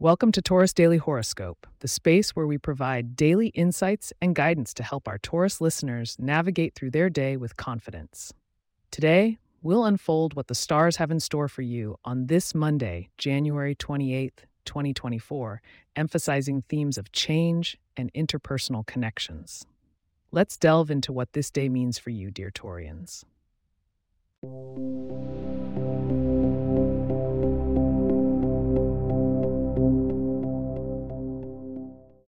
Welcome to Taurus Daily Horoscope, the space where we provide daily insights and guidance to help our Taurus listeners navigate through their day with confidence. Today, we'll unfold what the stars have in store for you on this Monday, January 28th, 2024, emphasizing themes of change and interpersonal connections. Let's delve into what this day means for you, dear Taurians.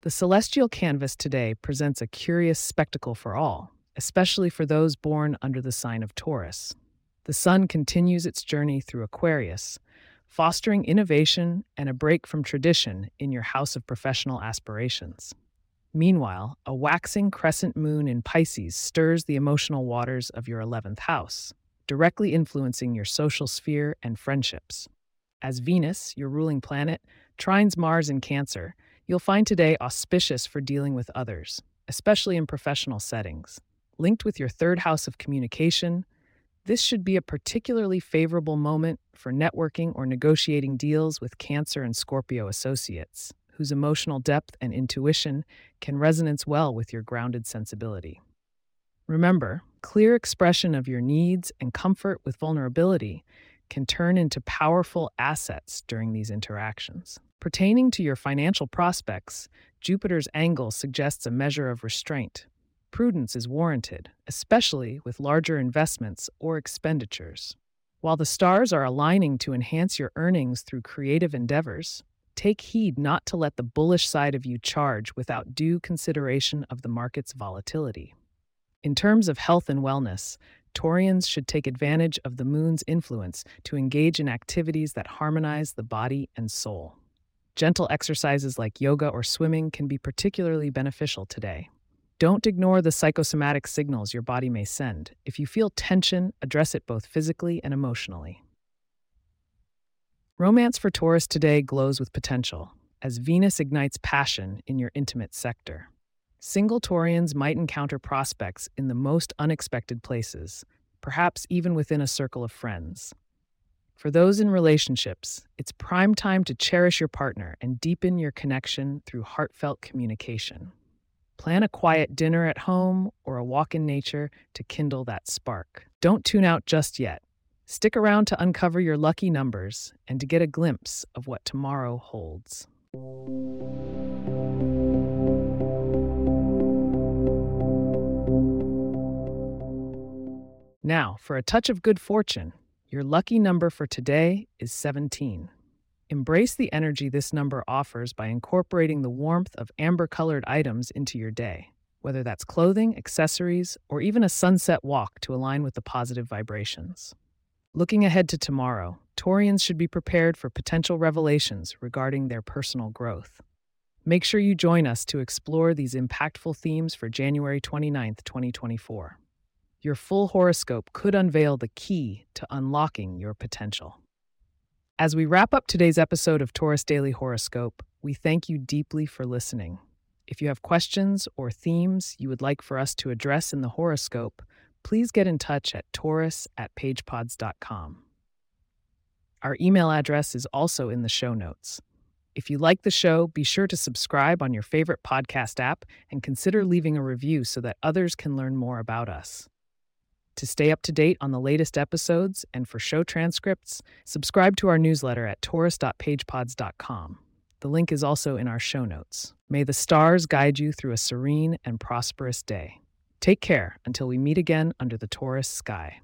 The celestial canvas today presents a curious spectacle for all, especially for those born under the sign of Taurus. The sun continues its journey through Aquarius, fostering innovation and a break from tradition in your house of professional aspirations. Meanwhile, a waxing crescent moon in Pisces stirs the emotional waters of your 11th house, directly influencing your social sphere and friendships. As Venus, your ruling planet, trines Mars in Cancer, You'll find today auspicious for dealing with others, especially in professional settings. Linked with your third house of communication, this should be a particularly favorable moment for networking or negotiating deals with Cancer and Scorpio associates, whose emotional depth and intuition can resonance well with your grounded sensibility. Remember, clear expression of your needs and comfort with vulnerability can turn into powerful assets during these interactions. Pertaining to your financial prospects, Jupiter's angle suggests a measure of restraint. Prudence is warranted, especially with larger investments or expenditures. While the stars are aligning to enhance your earnings through creative endeavors, take heed not to let the bullish side of you charge without due consideration of the market's volatility. In terms of health and wellness, Taurians should take advantage of the moon's influence to engage in activities that harmonize the body and soul. Gentle exercises like yoga or swimming can be particularly beneficial today. Don't ignore the psychosomatic signals your body may send. If you feel tension, address it both physically and emotionally. Romance for Taurus today glows with potential as Venus ignites passion in your intimate sector. Single Taurians might encounter prospects in the most unexpected places, perhaps even within a circle of friends. For those in relationships, it's prime time to cherish your partner and deepen your connection through heartfelt communication. Plan a quiet dinner at home or a walk in nature to kindle that spark. Don't tune out just yet. Stick around to uncover your lucky numbers and to get a glimpse of what tomorrow holds. Now, for a touch of good fortune, your lucky number for today is 17. Embrace the energy this number offers by incorporating the warmth of amber colored items into your day, whether that's clothing, accessories, or even a sunset walk to align with the positive vibrations. Looking ahead to tomorrow, Taurians should be prepared for potential revelations regarding their personal growth. Make sure you join us to explore these impactful themes for January 29, 2024 your full horoscope could unveil the key to unlocking your potential. As we wrap up today's episode of Taurus Daily Horoscope, we thank you deeply for listening. If you have questions or themes you would like for us to address in the horoscope, please get in touch at taurus at pagepods.com. Our email address is also in the show notes. If you like the show, be sure to subscribe on your favorite podcast app and consider leaving a review so that others can learn more about us. To stay up to date on the latest episodes and for show transcripts, subscribe to our newsletter at taurus.pagepods.com. The link is also in our show notes. May the stars guide you through a serene and prosperous day. Take care until we meet again under the Taurus sky.